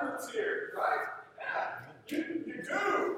groups here, right? Yeah, you, you do.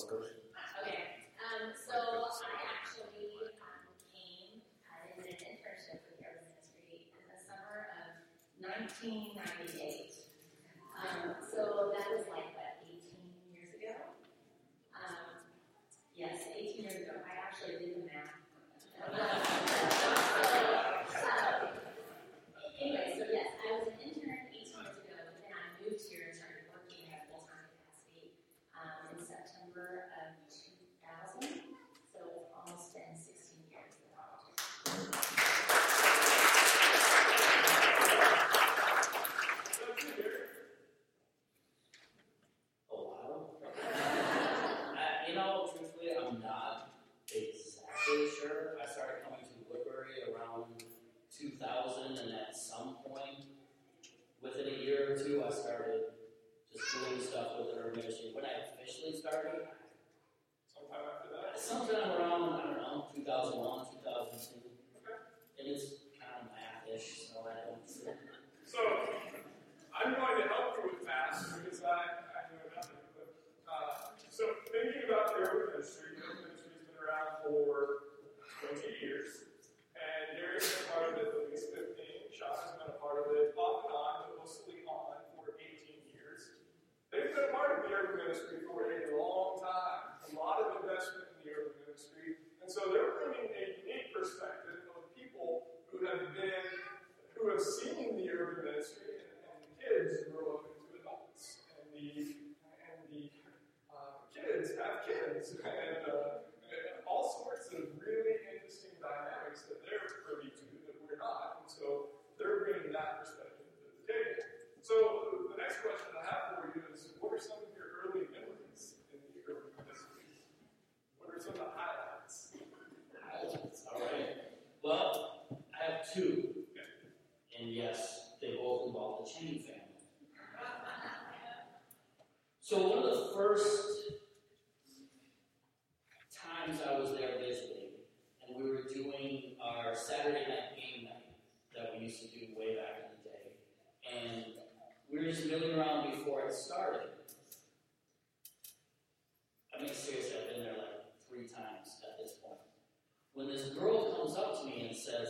Okay. Um, so I actually um, came uh, in an internship with Urban Ministry in the summer of 1998. When this girl comes up to me and says,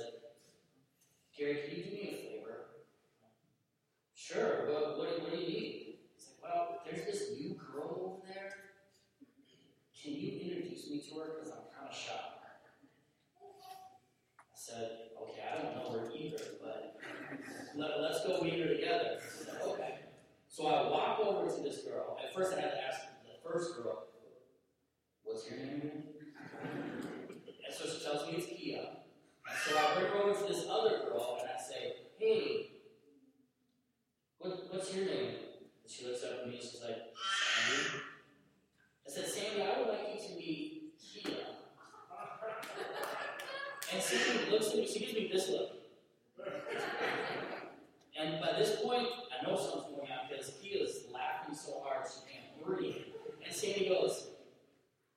Gary, can you do me a favor? Sure, what, what, what do you need? It's like, well, there's this new girl over there. Can you introduce me to her? Because I'm kind of shy. I said, okay, I don't know her either, but let, us go meet her together. Said, okay. So I walk over to this girl. At first, I had to ask the first girl, what's your name? tells me it's Kia. So I bring her over to this other girl and I say, hey, what, what's your name? And she looks up at me and she's like, Sandy. I said, Sandy, I would like you to meet Kia. and she looks at me, she gives me this look. and by this point, I know something's going on because Kia is laughing so hard she can't breathe. And Sandy goes,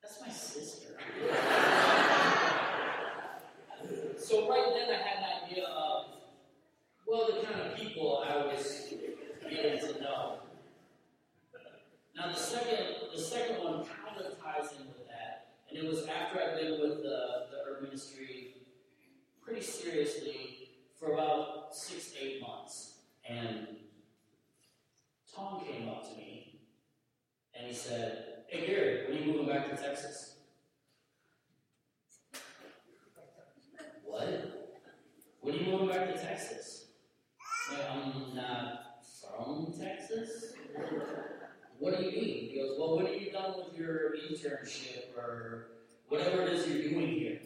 that's my sister. Well, the kind of people I was getting to know. Now, the second, the second one kind of ties in with that, and it was after I'd been with the, the Urban Ministry pretty seriously for about six, eight months, and Tom came up to me and he said, "Hey, Gary, when are you moving back to Texas?" What? When are you moving back to Texas? What do you mean? He goes, Well, when are you done with your internship or whatever it is you're doing here?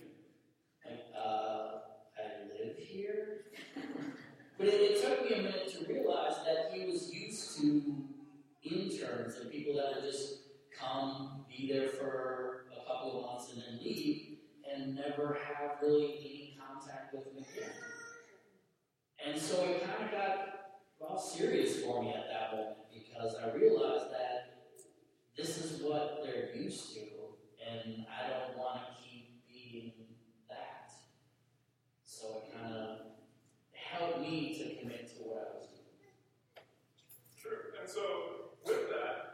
And, uh, I live here? but it, it took me a minute to realize that he was used to interns and people that would just come, be there for a couple of months, and then leave and never have really any contact with me. again. And so it kind of got well, serious for me at that moment because I realized that this is what they're used to, and I don't want to keep being that. So it kind of helped me to commit to what I was doing. True. And so with that,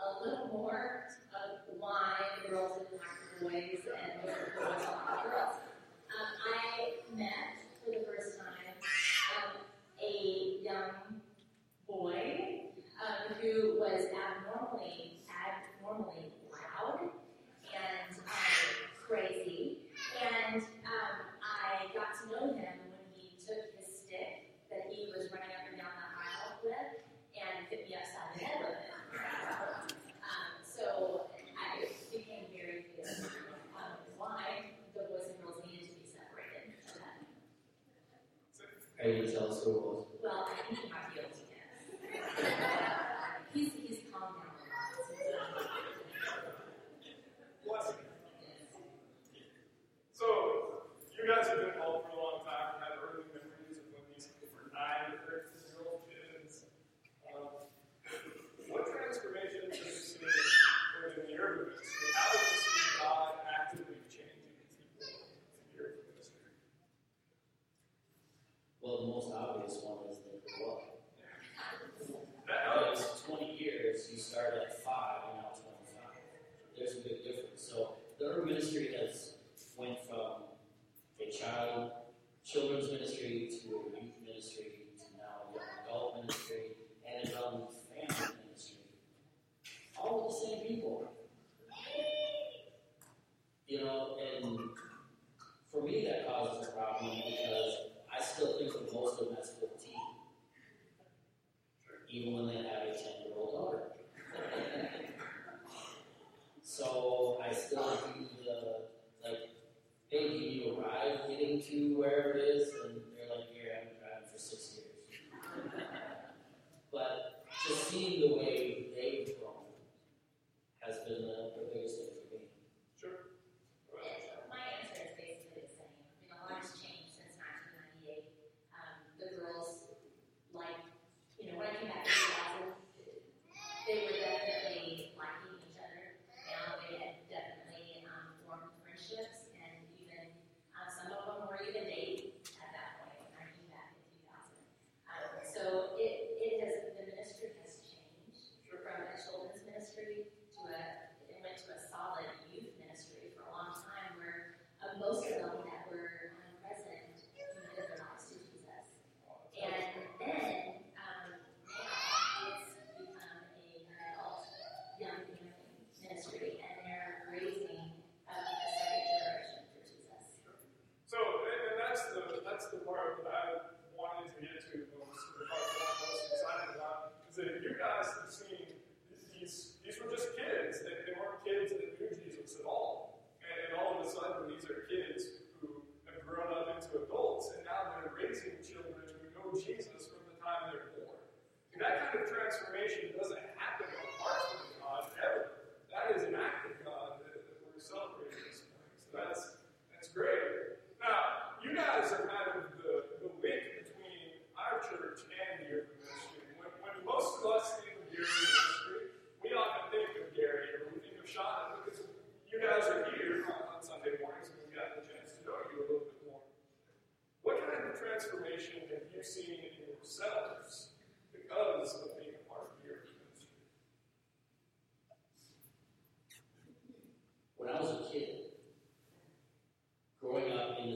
a little more of why the girls and the boys and Craig is also children's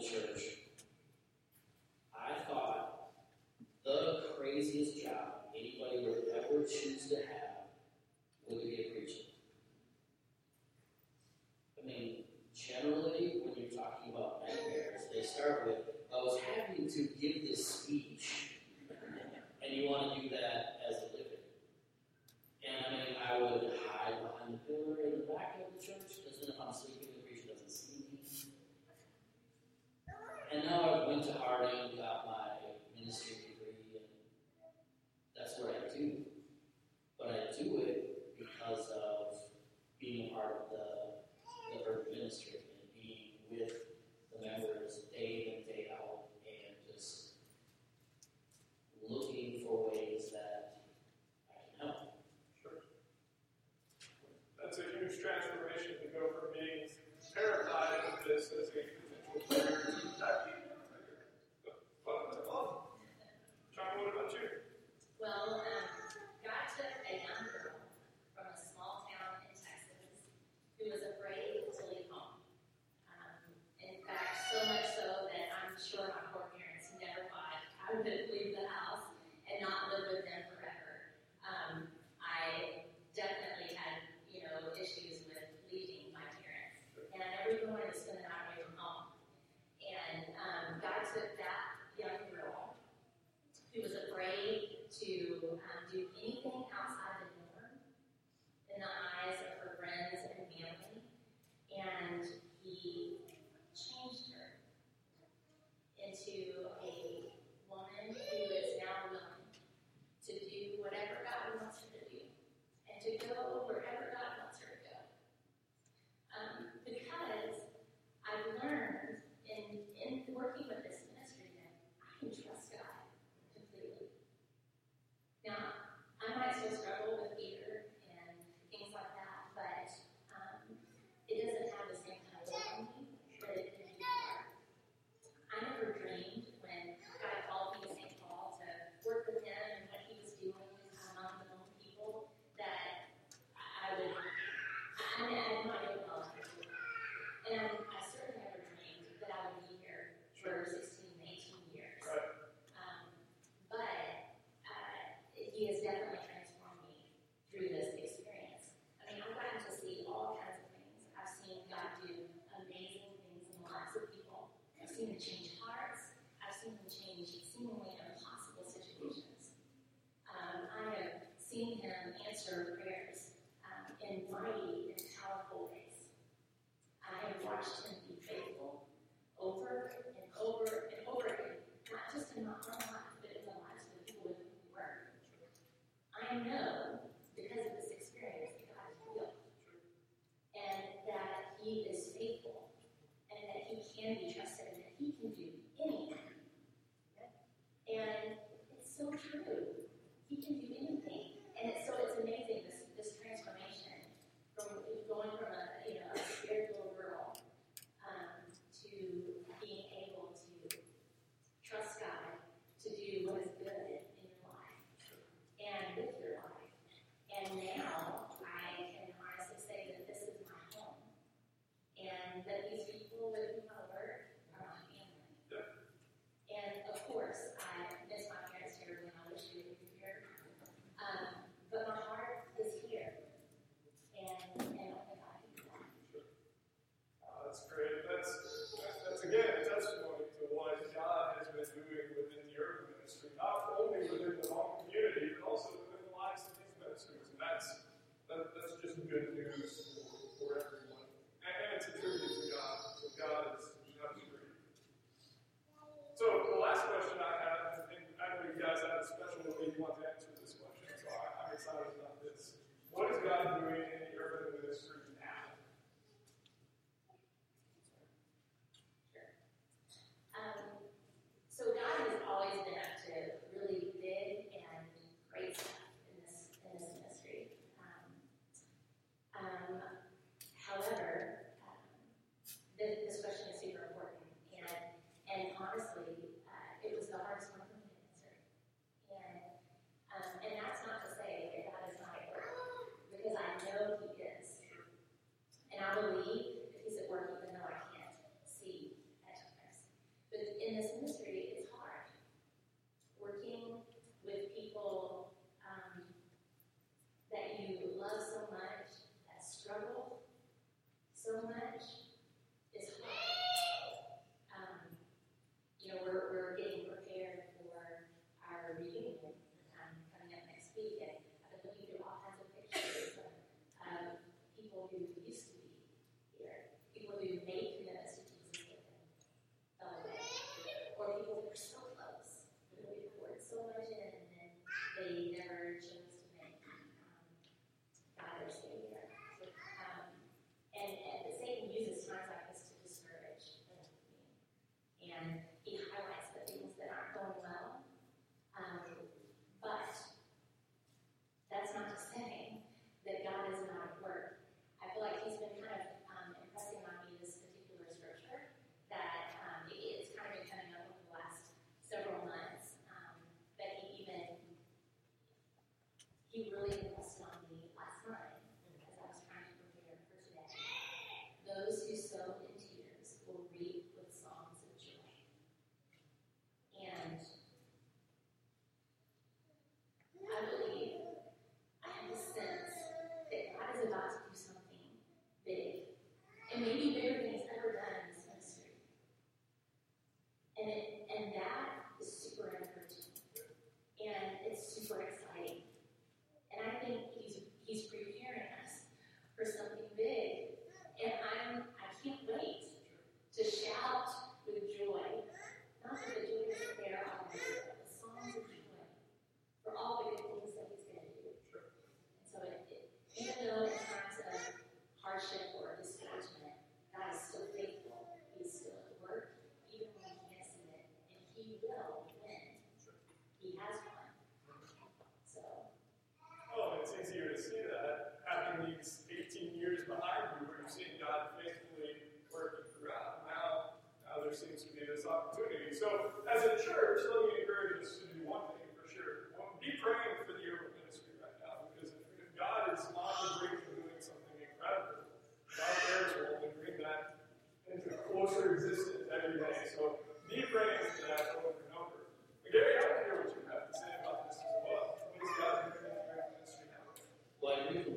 church,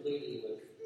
completely with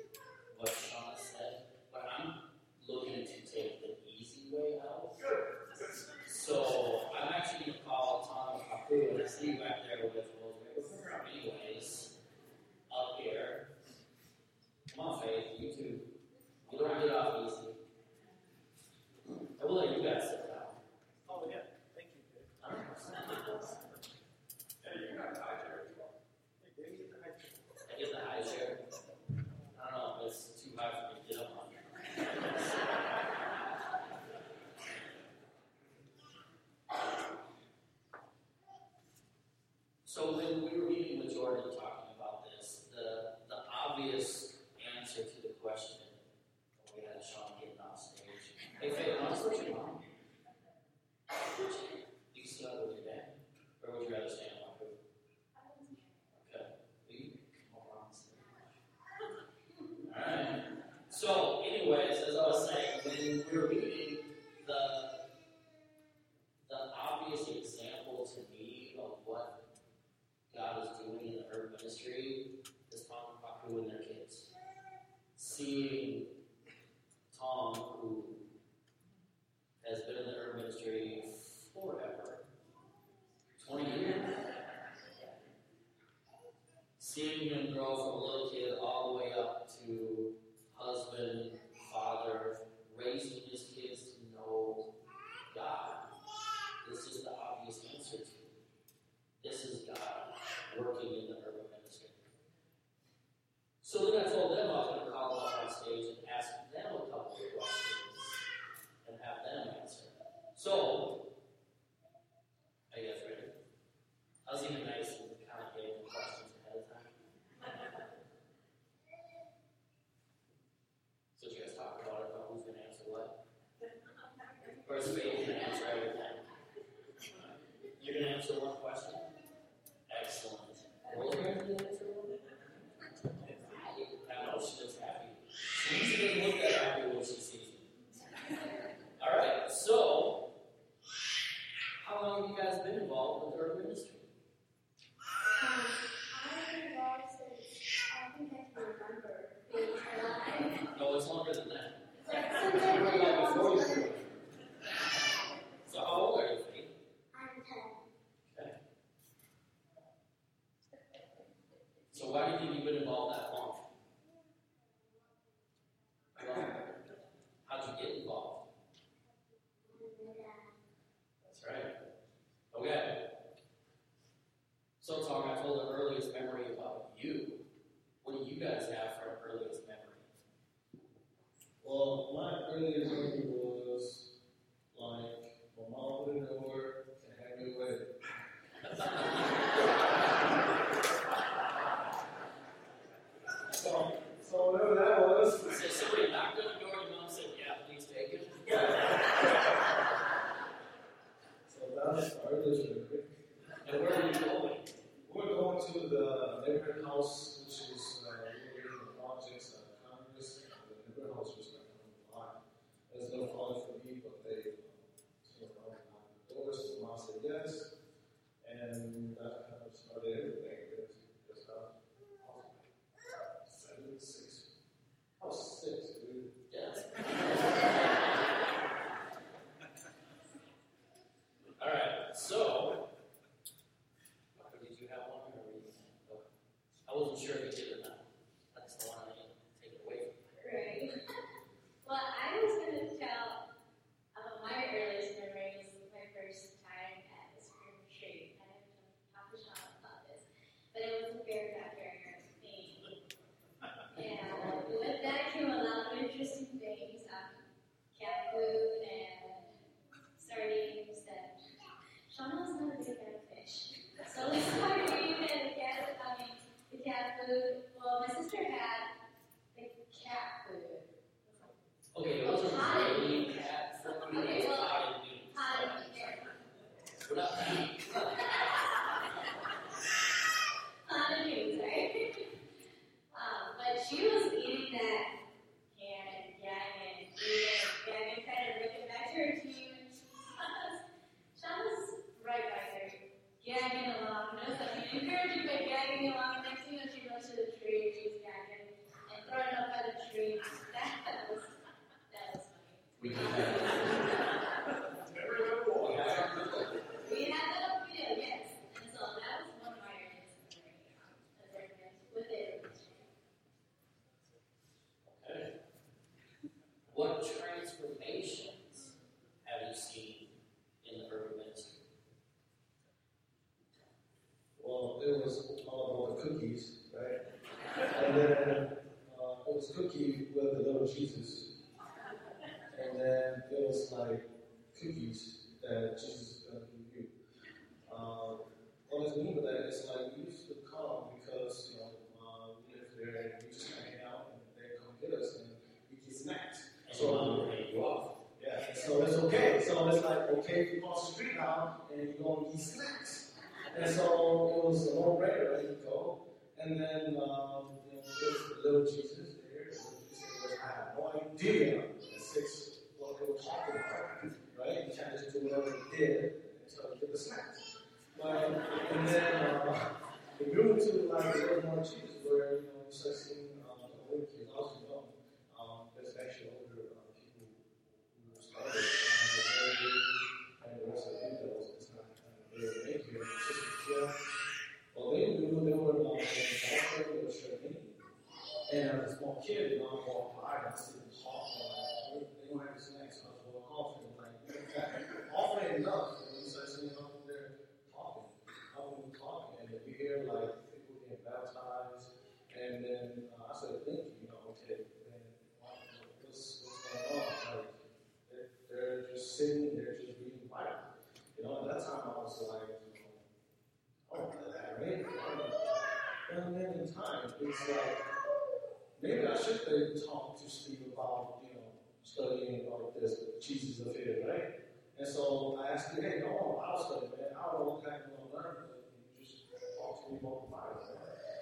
Jesus of here, right? And so I asked him, hey, no, I'll study, man. I don't know what kind of learn, but you just talk to me about the Bible.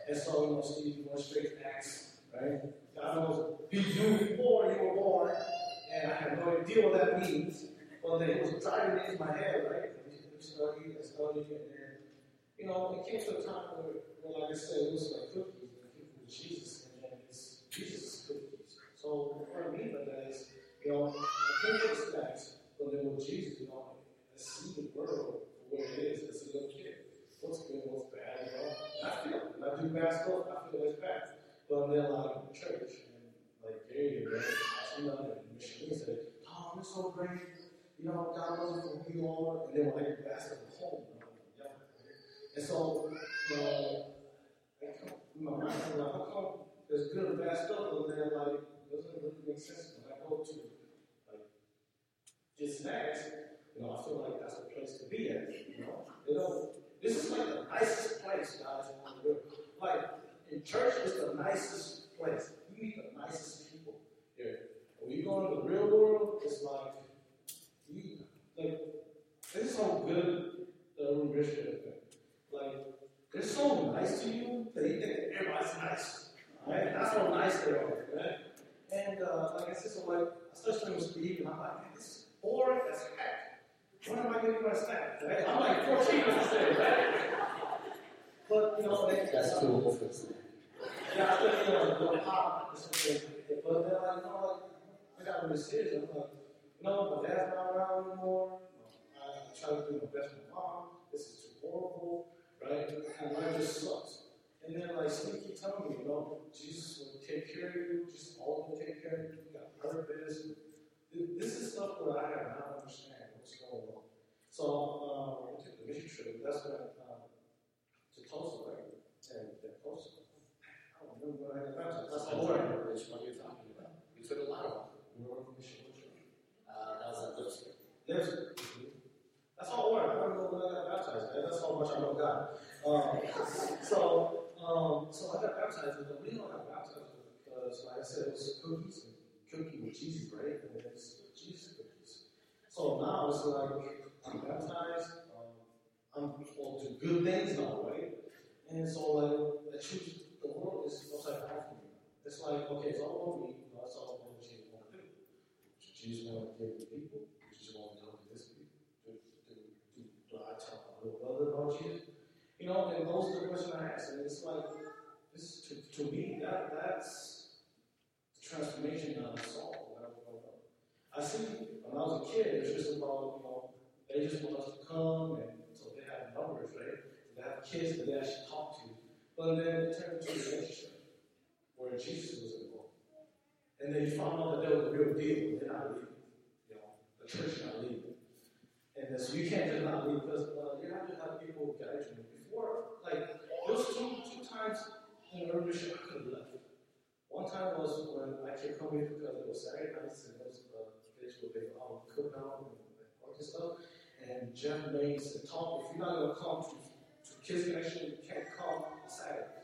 And so, you know, Steve went straight to Acts, right? God knows he you before you were born, and I have no idea what that means. But then it was driving into my head, right? We studied and studied, and then, you know, it came to a time where, where like I said, it was like cookies, and it was Jesus, and then it's Jesus' cookies. So what I mean by that is, you know, I came to the snacks, but then with Jesus, you know, I see the world for what it is as a little kid. What's good, what's bad, you know. I feel it. When I do bad stuff, I feel it's bad. But then like in church, and like Gary and Tina and Micheline said, Tom, oh, it's so great. You know, God knows who you are. And then when I get back to home, you know, yeah. And so, you know, I come, my mind, I'm like, how come there's good and bad stuff, but then like, doesn't really make sense when I go to snacks, you know, I feel like that's the place to be at. You know, you know, this is like the nicest place, guys. on the earth. Like in church, is the nicest place. You meet the nicest people here. When you go into the real world, it's like you like this is how good the has been. Like they're so nice to you that you think everybody's nice. Right? That's how nice they are, right? And uh, like I said, so like I started with Steve, and I'm like, man, this is boring as heck. When am I going to getting my snack? Right? I'm like 14 on this day, right? But you know, they, That's too old for this. yeah, I think you know, a little pop or something. But then like, you know, like I got really serious. I'm like, know, my dad's not around anymore. I try to do my best with mom. This is too horrible, right? And life just sucks. And then like Steve keep telling me, you know, Jesus will take care of you. Jesus always will take care of you. You got purpose. This is stuff that I have not understand what's going on. So I went to the mission trip. That's when um, to Tulsa, right? And yeah, Tulsa. I don't remember when I got baptized. That's all right. Which one you're talking about? You took a lot of them. We were on mission. Uh, that was at Lipscomb. There's, that's all right. I don't know when I got baptized. Man. That's how much I know God. Um, so, um, so I got baptized, and the reason I got baptized was because, like I said, it was cookies cookie with Jesus, right? And it's Jesus cookies. So now it's like I'm baptized. Um, I'm supposed to good things now, right? And so like I choose the world is down for me. It's like okay, it's all about me. That's all what Jesus want to do. Jesus want to give the people. Jesus want to help this people. Do, do, do, do I tell my little brother about Jesus? You know, and those are the questions I ask. And it's like this to, to me that that's the transformation that I saw when I see when I was a kid, it's just about, you know, they just want us to come and so they have numbers, right? They have kids that they actually talk to. But then it turned into a relationship where Jesus was involved. And then you found out that there was a real deal. They're not leaving. You know, the church not leaving. And so you can't just not leave because uh, you have to have people guide you. Before, like, was two, two times in the mission I could have left. One time was when I kept coming because it was Saturday nights and was a place where they all cook out and stuff. And Jeff Mays said, Tom, if you're not going to come to, to Kids Connection, you can't come on Saturday.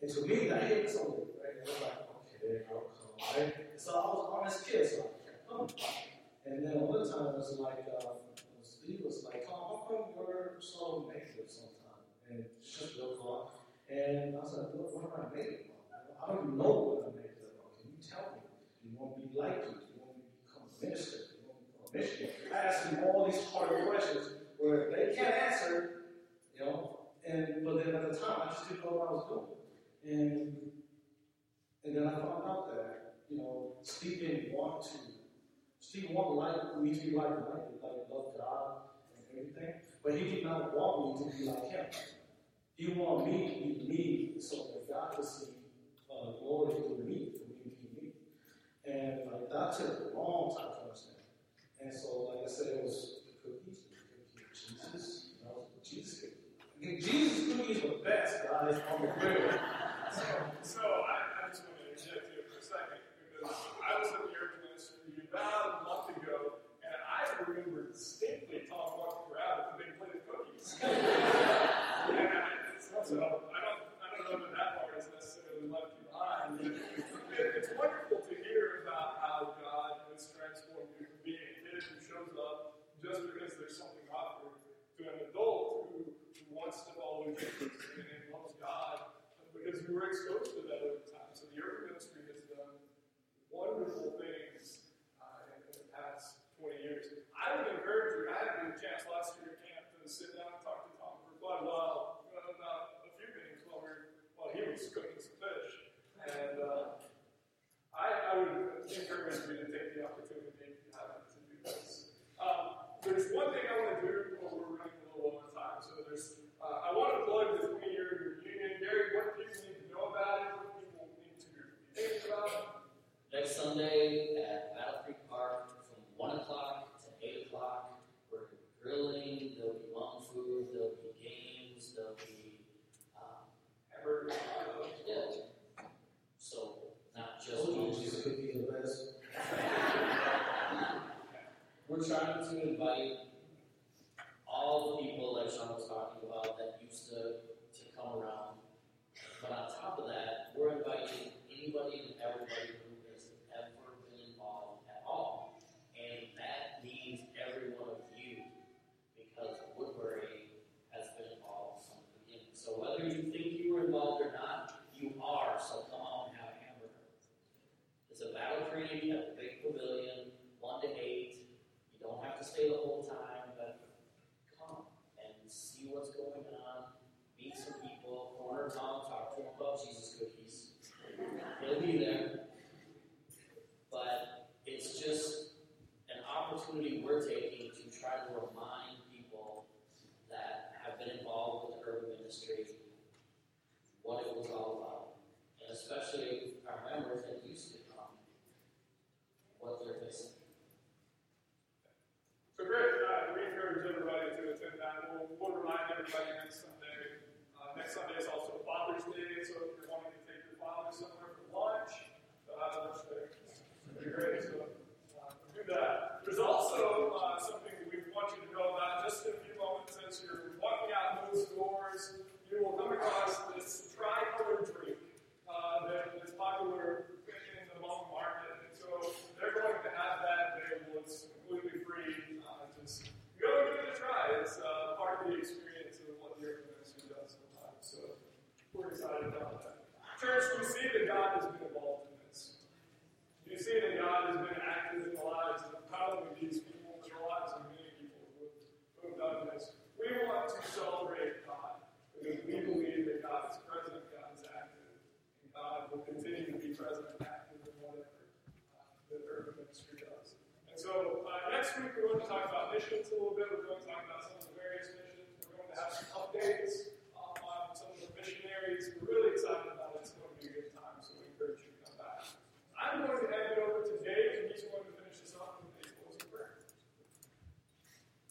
And to me, that hit something, right? And I was like, okay, I'll come, right? So I was honest kid, so I kept coming. And then another time was like, uh, Steve was like, Tom, how come you're so negative sometimes? And it's just real calm. And I was like, what, what am I negative? I don't know what I'm negative about. Can you tell me? You to be like you? You to become a minister? You to become a missionary? I asked him all these hard questions where they can't answer, you know. And but then at the time, I just didn't know what I was doing. And and then I found out that you know Steve didn't want to. Steve wanted like me to be like him, like, like love God and everything, but he did not want me to be like him. He wanted me to be me, so that God could see uh, glory through me, for me to be me. And like that took a long time everybody to attend that. We'll, we'll remind everybody next time.